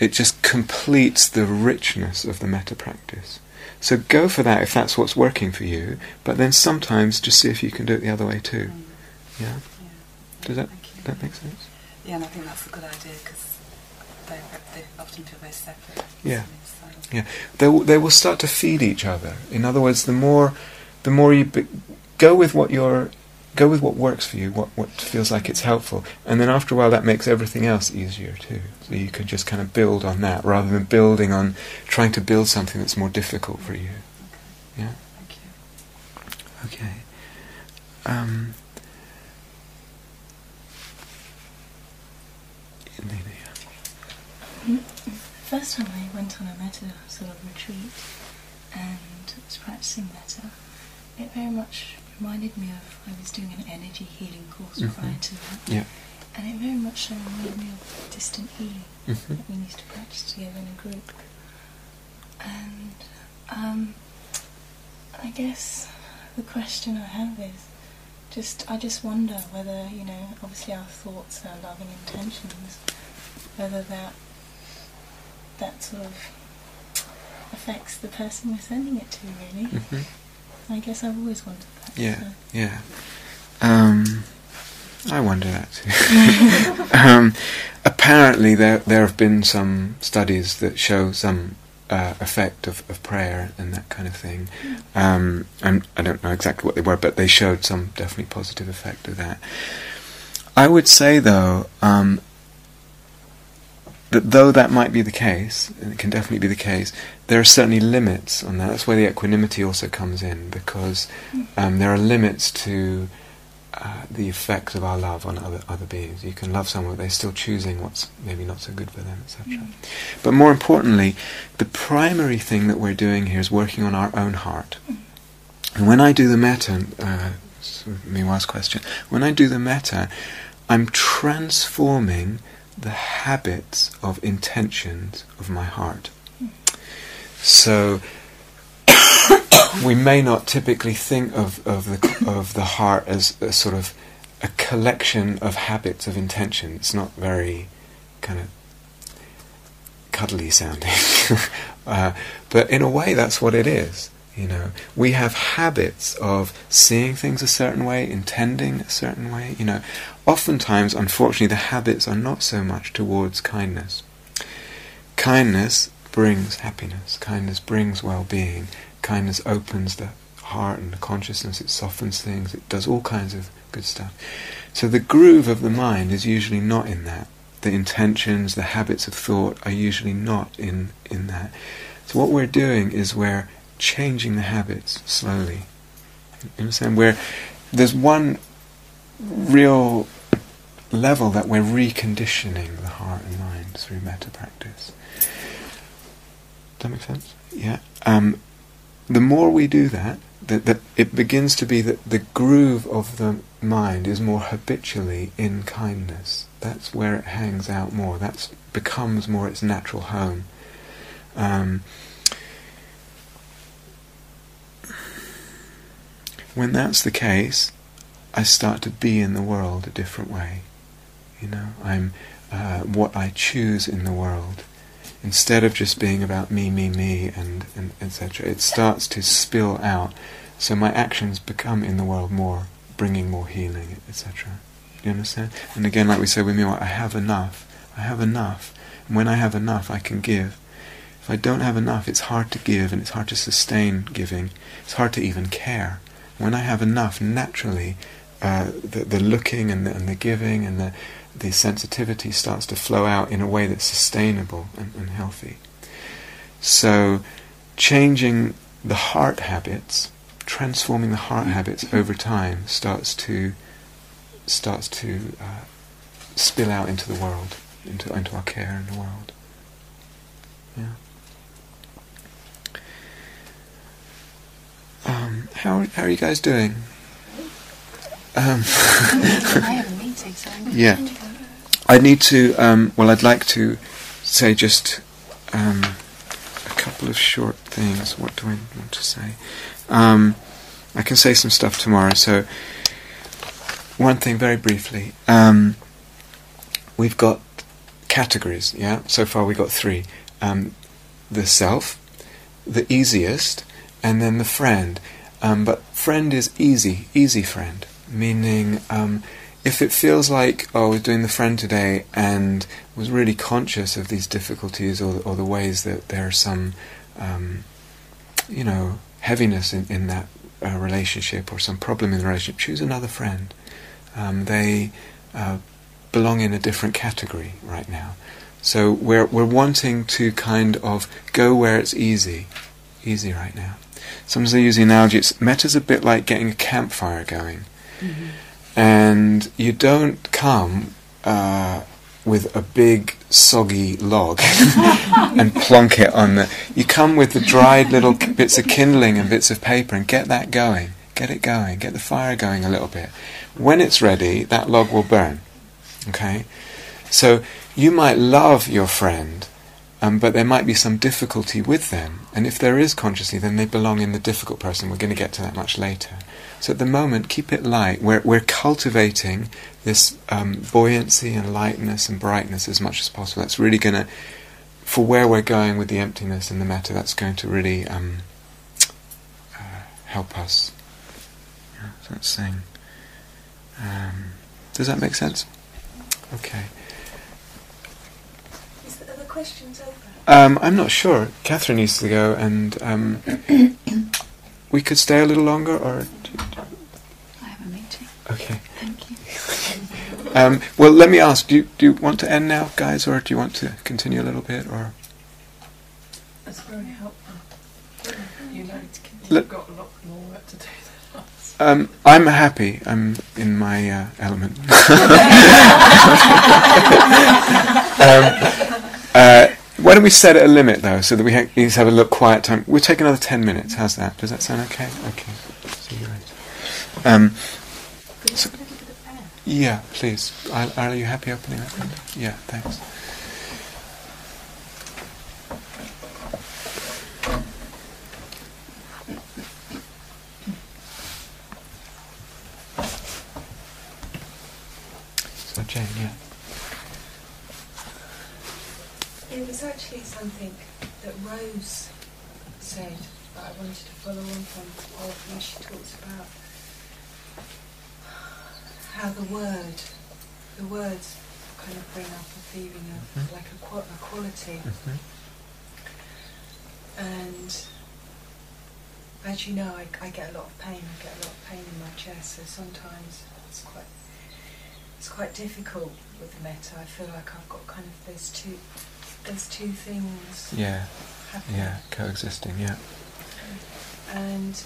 it just completes the richness of the metta practice. So go for that if that's what's working for you, but then sometimes just see if you can do it the other way too. Mm. Yeah? Yeah. Does that, that make sense? Yeah, and I think that's a good idea because they, they often feel very separate. Yeah. So, Yeah, they will, they will start to feed each other. In other words, the more the more you be, go with what you're go with what works for you, what what feels like it's helpful, and then after a while that makes everything else easier too. So you can just kind of build on that rather than building on trying to build something that's more difficult for you. Yeah. Thank you. Okay. Um, Elena, yeah. First time I went on a metta sort of retreat and was practicing metta, it very much reminded me of I was doing an energy healing course Mhm. prior to that, Yeah. and it very much so reminded me of distant healing Mhm. that we used to practice together in a group. And um, I guess the question I have is just I just wonder whether you know obviously our thoughts our loving intentions whether that that sort of affects the person we're sending it to really. Mhm. I guess I've always wondered that. Yeah, so. yeah. Um, I wonder that too. um, apparently, there there have been some studies that show some uh, effect of, of prayer and that kind of thing. Um, and I don't know exactly what they were, but they showed some definitely positive effect of that. I would say, though, um, that though that might be the case, and it can definitely be the case, there are certainly limits on that. That's where the equanimity also comes in, because um, there are limits to uh, the effect of our love on other other beings. You can love someone, but they're still choosing what's maybe not so good for them, etc. But more importantly, the primary thing that we're doing here is working on our own heart. And when I do the metta, uh, Miwa's question, when I do the metta, I'm transforming the habits of intentions of my heart. So we may not typically think of, of the of the heart as a sort of a collection of habits of intention. It's not very kind of cuddly sounding, uh, but in a way, that's what it is. You know, we have habits of seeing things a certain way, intending a certain way. You know, oftentimes, unfortunately, the habits are not so much towards kindness. Kindness brings happiness. Kindness brings well-being. Kindness opens the heart and the consciousness. It softens things. It does all kinds of good stuff. So the groove of the mind is usually not in that. The intentions, the habits of thought are usually not in in that. So what we're doing is we're changing the habits slowly. You understand? Where there's one real level that we're reconditioning the heart and mind through metta practice. That make sense? Yeah. Um, the more we do that, that, that it begins to be that the groove of the mind is more habitually in kindness. That's where it hangs out more. That becomes more its natural home. Um, when that's the case, I start to be in the world a different way. You know, I'm uh, what I choose in the world. Instead of just being about me, me, me, and, and etc., it starts to spill out. So my actions become in the world more, bringing more healing, etc. You understand? And again, like we said with Miwa, I have enough. I have enough. And when I have enough, I can give. If I don't have enough, it's hard to give and it's hard to sustain giving. It's hard to even care. When I have enough, naturally, uh, the, the looking and the, and the giving and the, the sensitivity starts to flow out in a way that's sustainable and, and healthy. So, changing the heart habits, transforming the heart habits over time, starts to starts to uh, spill out into the world, into into our care in the world. Yeah. Um, how how are you guys doing? Um, I have a meeting, so I'm Yeah. I need to. Um, well, I'd like to say just um, a couple of short things. What do I want to say? Um, I can say some stuff tomorrow. So, one thing very briefly. Um, we've got categories. Yeah. So far, we got three: um, the self, the easiest, and then the friend. Um, but friend is easy, easy friend, meaning um, if it feels like oh, I was doing the friend today and was really conscious of these difficulties or, or the ways that there are some, um, you know, heaviness in, in that uh, relationship or some problem in the relationship, choose another friend. Um, they uh, belong in a different category right now. So we're we're wanting to kind of go where it's easy, easy right now. Sometimes I use the analogy: it's metta's a bit like getting a campfire going, and you don't come uh, with a big soggy log and plonk it on the. You come with the dried little bits of kindling and bits of paper and get that going. Get it going. Get the fire going a little bit. When it's ready, that log will burn. Okay, so you might love your friend. Um, but there might be some difficulty with them, and if there is consciously, then they belong in the difficult person. We're going to get to that much later. So at the moment, keep it light. We're, we're cultivating this um, buoyancy and lightness and brightness as much as possible. That's really going to, for where we're going with the emptiness and the metta, that's going to really um, uh, help us. Yeah, so let's sing. Um, does that make sense? Okay. Is the other questions over? Um, I'm not sure. Catherine needs to go, and um, we could stay a little longer, or I have a meeting. okay. Thank you. Um, well, let me ask: do you, do you want to end now, guys, or do you want to continue a little bit, or That's very helpful. You know, Let- you've got a lot more work to do um, I'm happy. I'm in my uh, element. um, uh, why don't we set it a limit though, so that we ha- have a look quiet time? We'll take another ten minutes. How's that? Does that sound okay? Okay. See you later. Um, so- yeah, please. Are, are you happy opening that? Yeah, thanks. So Jane, yeah. It was actually something that Rose said that I wanted to follow on from when she talks about how the word, the words kind of bring up a feeling of Mhm. like a, qua- a quality. hmm And as you know, I, I get a lot of pain. I get a lot of pain in my chest, so sometimes it's quite it's quite difficult with the metta. I feel like I've got kind of there's two there's two things Yeah, happening. yeah, coexisting, yeah. And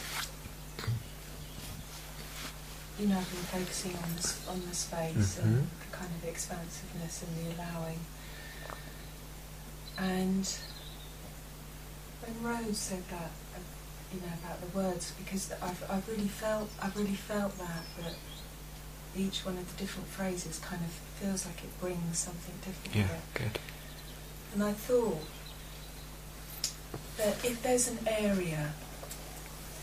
you know, I've been focusing on this on the space Mhm. and the kind of expansiveness and the allowing. And when Rose said that, uh, you know, about the words, because I've I've really felt I've really felt that that each one of the different phrases kind of feels like it brings something different. Yeah, good. And I thought that if there's an area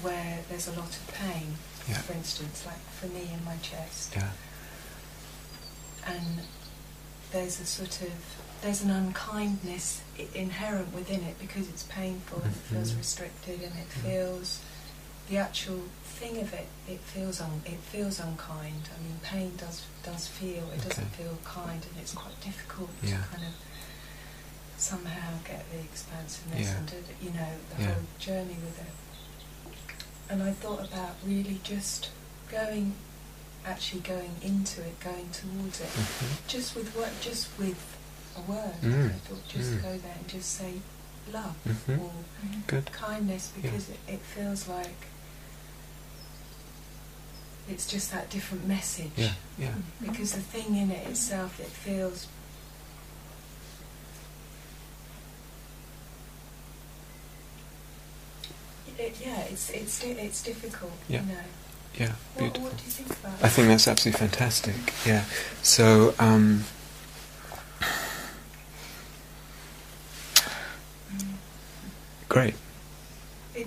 where there's a lot of pain, Yeah. for instance, like for me in my chest, Yeah, and there's a sort of there's an unkindness i- inherent within it because it's painful and it feels Mhm. restricted and it Mhm. feels the actual thing of it it feels un, it feels unkind i mean pain does does feel it doesn't feel kind and it's quite difficult Yeah. to kind of somehow get the expansiveness Yeah. and do the, you know the Yeah. whole journey with it and i thought about really just going actually going into it going towards it Mhm. just with what just with a word Mm. I thought just Mm. go there and just say love Mhm. or good. kindness because it, it feels like it's just that different message Yeah, yeah, because the thing in it itself it feels it, yeah it's it's it's difficult Yeah. you know yeah, beautiful. what do you think about I think that's absolutely fantastic. Yeah. So, um, great.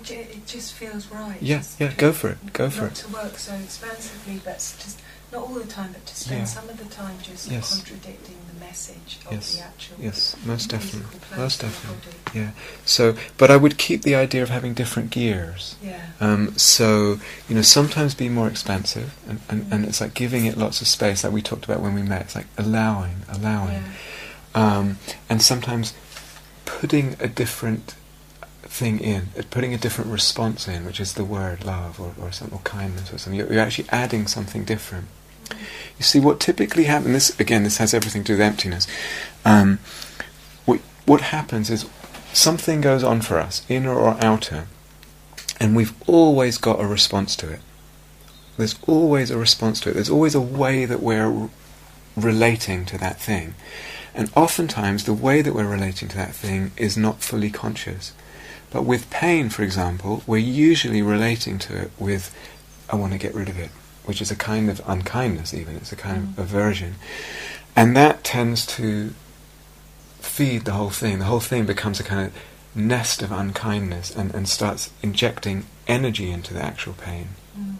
It, ju- it just feels right. Yeah, yeah, go for it, go for not it. to work so expansively, but just not all the time, but to spend Yeah. some of the time just Yes. contradicting the message of Yes, the actual Yes, most definitely, place most the definitely. body. Yeah. So, but I would keep the idea of having different gears. Yeah. Um, so, you know, sometimes be more expansive, and, and, and it's like giving it lots of space, like we talked about when we met. It's like allowing, allowing. yeah. um, and sometimes putting a different thing in, putting a different response in, which is the word love or, or, or kindness or something. You're, you're actually adding something different. You see, what typically happens, this, again, this has everything to do with emptiness. Um, what, what happens is something goes on for us, inner or outer, and we've always got a response to it. There's always a response to it. There's always a way that we're r- relating to that thing. And oftentimes, the way that we're relating to that thing is not fully conscious. But with pain, for example, we're usually relating to it with, I want to get rid of it, which is a kind of unkindness, even. It's a kind of aversion. And that tends to feed the whole thing. The whole thing becomes a kind of nest of unkindness and, and starts injecting energy into the actual pain. Mm.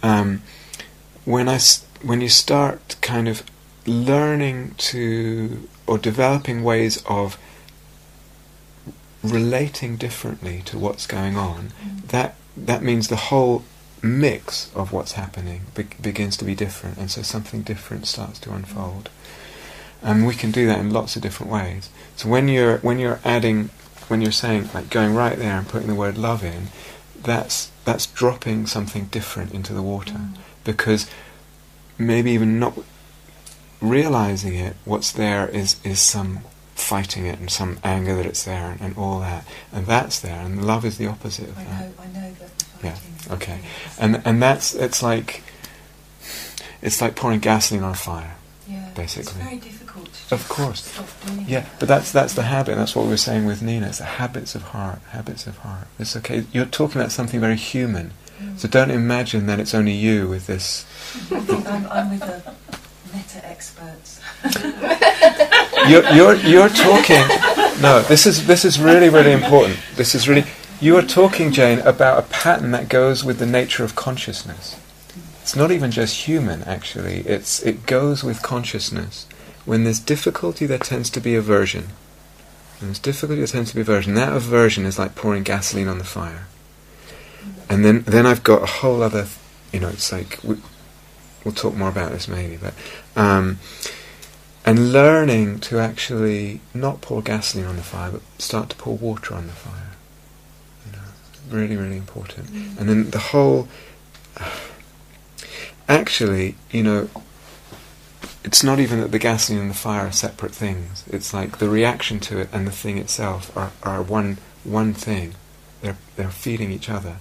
Um, when I when you start kind of learning to or developing ways of relating differently to what's going on, Mm. that that means the whole mix of what's happening be- begins to be different, and so something different starts to unfold. And we can do that in lots of different ways. So when you're when you're adding when you're saying like going right there and putting the word love in, that's that's dropping something different into the water. Mm. Because maybe even not realizing it, what's there is is some fighting it and some anger that it's there and, and all that. And that's there and love is the opposite of I that. know, I know that Yeah, okay. And and that's it's like it's like pouring gasoline on a fire. yeah, basically. It's very difficult to Of course. Yeah, but that's that's the habit. That's what we were saying with Nina. It's the habits of heart. Habits of heart. It's okay. You're talking about something very human. Mm. So don't imagine that it's only you with this. I'm, I'm with the metta experts. You're you're you're talking. No, this is this is really really important. This is really. You are talking, Jane, about a pattern that goes with the nature of consciousness. It's not even just human, actually. It's it goes with consciousness. When there's difficulty, there tends to be aversion. When there's difficulty, there tends to be aversion. That aversion is like pouring gasoline on the fire. And then then I've got a whole other, you know, it's like we, we'll talk more about this maybe, but um, and learning to actually not pour gasoline on the fire, but start to pour water on the fire. You know, really, really important. And then the whole, actually, you know, it's not even that the gasoline and the fire are separate things. It's like the reaction to it and the thing itself are, are one one thing. They're they're feeding each other.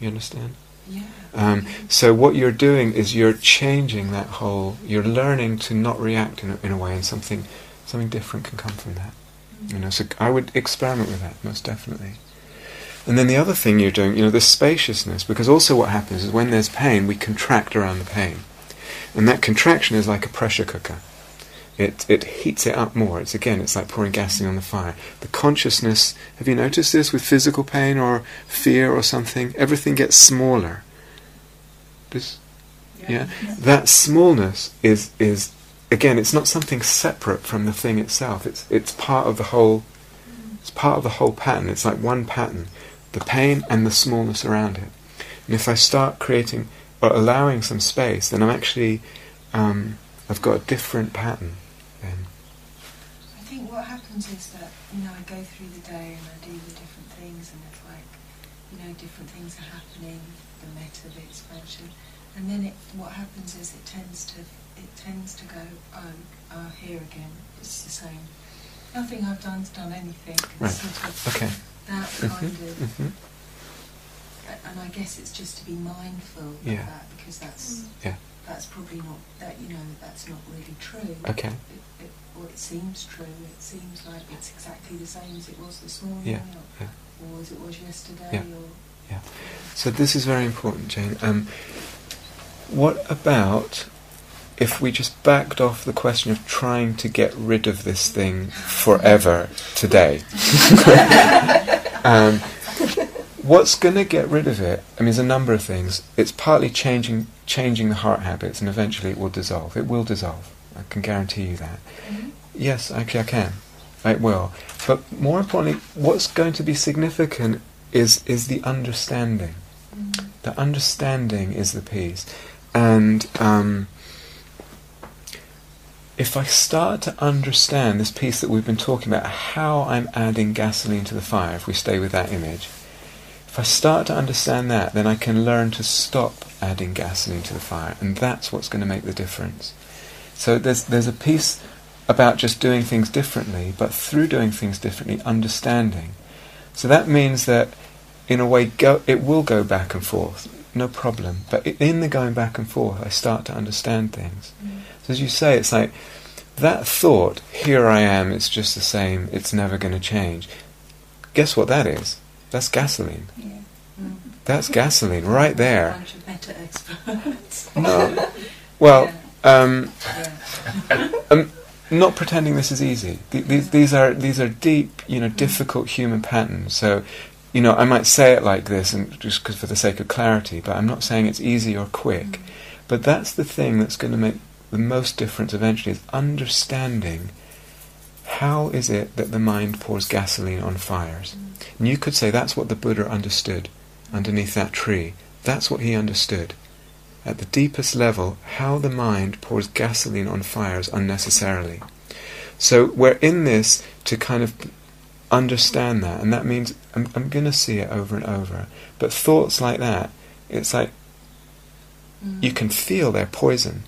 You understand? Yeah. Um, so what you're doing is you're changing that whole. You're learning to not react in a, in a way, and something something different can come from that. You know, so I would experiment with that most definitely. And then the other thing you're doing, you know, this spaciousness, because also what happens is when there's pain, we contract around the pain, and that contraction is like a pressure cooker. It it heats it up more. It's again, it's like pouring gasoline on the fire. The consciousness. Have you noticed this with physical pain or fear or something? Everything gets smaller. This, yeah. That smallness is is again. It's not something separate from the thing itself. It's it's part of the whole. It's part of the whole pattern. It's like one pattern. The pain and the smallness around it. And if I start creating or allowing some space, then I'm actually um, I've got a different pattern. Then I think what happens is that, you know, I go through the day and I do the different things and it's like, you know, different things are happening, the metta, the expansion. And then it, what happens is it tends to, it tends to go, oh, oh here again, it's the same. Nothing I've done's done anything. It's Right. sort of okay. that Mhm, kind of, mhm. and I guess it's just to be mindful Yeah. of that because that's, Yeah. that's probably not, that, you know, that's not really true. Okay. It, it, or it seems true. It seems like it's exactly the same as it was this morning, Yeah, or, yeah. or as it was yesterday, Yeah. So this is very important, Jane. Um, what about if we just backed off the question of trying to get rid of this thing forever today? um, what's going to get rid of it? I mean, there's a number of things. It's partly changing changing the heart habits, and eventually it will dissolve. It will dissolve. I can guarantee you that. Yes, actually, I can. It will. But more importantly, what's going to be significant is is the understanding. The understanding is the piece, and um, if I start to understand this piece that we've been talking about, how I'm adding gasoline to the fire, if we stay with that image, if I start to understand that, then I can learn to stop adding gasoline to the fire, and that's what's going to make the difference. So there's there's a piece about just doing things differently, but through doing things differently, understanding. So that means that, in a way, go, it will go back and forth, no problem. But in the going back and forth, I start to understand things. So as you say, it's like that thought, here I am, it's just the same, it's never going to change. Guess what that is? That's gasoline. That's gasoline right there. a there. bunch of metta experts. No. Well, um, yeah. um, not pretending this is easy. Th- these, these are these are deep, you know, difficult human patterns. So, you know, I might say it like this, and just 'cause for the sake of clarity, but I'm not saying it's easy or quick. Mm-hmm. But that's the thing that's going to make the most difference eventually is understanding how is it that the mind pours gasoline on fires. Mm-hmm. And you could say that's what the Buddha understood underneath that tree. That's what he understood. At the deepest level, how the mind pours gasoline on fires unnecessarily. So we're in this to kind of understand that, and that means I'm, I'm going to see it over and over. But thoughts like that, it's like you mm. can feel their poison.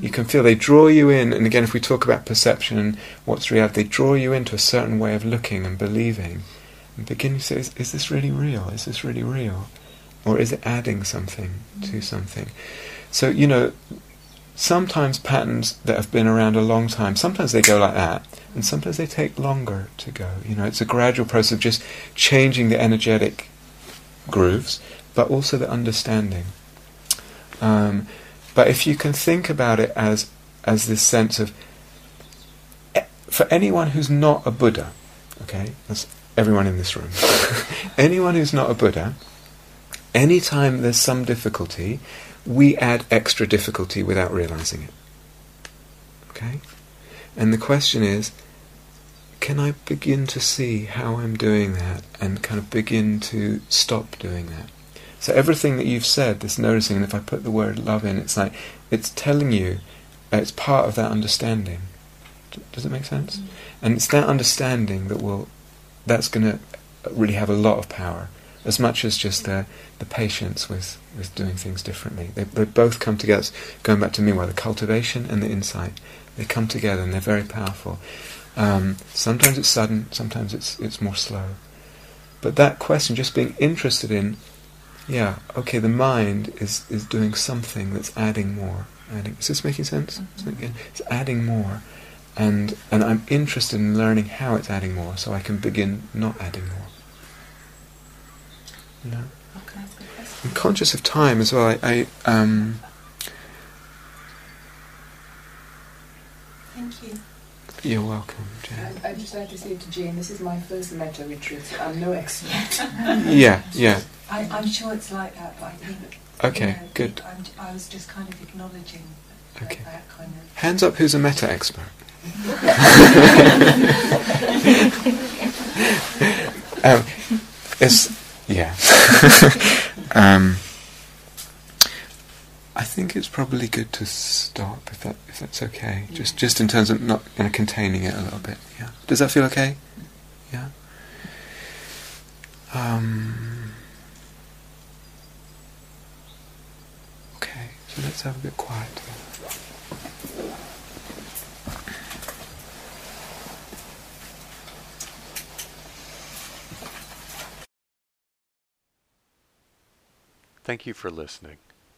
You mm. can feel they draw you in, and again, if we talk about perception and what's reality, they draw you into a certain way of looking and believing, and begin to say, is, is this really real? Is this really real? Or is it adding something to mm. something? So, you know, sometimes patterns that have been around a long time, sometimes they go like that, and sometimes they take longer to go. You know, it's a gradual process of just changing the energetic grooves, but also the understanding. Um, but if you can think about it as as this sense of e- for anyone who's not a Buddha, okay, that's everyone in this room. anyone who's not a Buddha, anytime there's some difficulty, we add extra difficulty without realizing it. Okay? And the question is, can I begin to see how I'm doing that and kind of begin to stop doing that? So everything that you've said, this noticing, and if I put the word love in, it's like it's telling you, uh, it's part of that understanding. D- does it make sense? And it's that understanding that will, that's going to really have a lot of power, as much as just the the patience with with doing things differently. They they both come together. Going back to meanwhile, the cultivation and the insight, they come together and they're very powerful. Um, sometimes it's sudden, sometimes it's it's more slow. But that question, just being interested in yeah, okay, the mind is, is doing something that's adding more. Adding, is this making sense? It's like, It's adding more. And, and I'm interested in learning how it's adding more so I can begin not adding more. You know? Okay, that's a good question. I'm conscious of time as well. I, I um, Thank you. You're welcome, Jen. I- I'd just like to say to Jane, this is my first metta retreat, so I'm no expert. Yeah, yeah. I, I'm sure it's like that, but I think. Okay, you know, good. I'm, I was just kind of acknowledging that, Okay. that kind of. Hands up who's a metta expert. um, it's, yeah. um, I think it's probably good to stop if that if that's okay. Just just in terms of not you know, containing it a little bit. Yeah. Does that feel okay? Yeah. Um, okay. So let's have a bit quiet. Thank you for listening.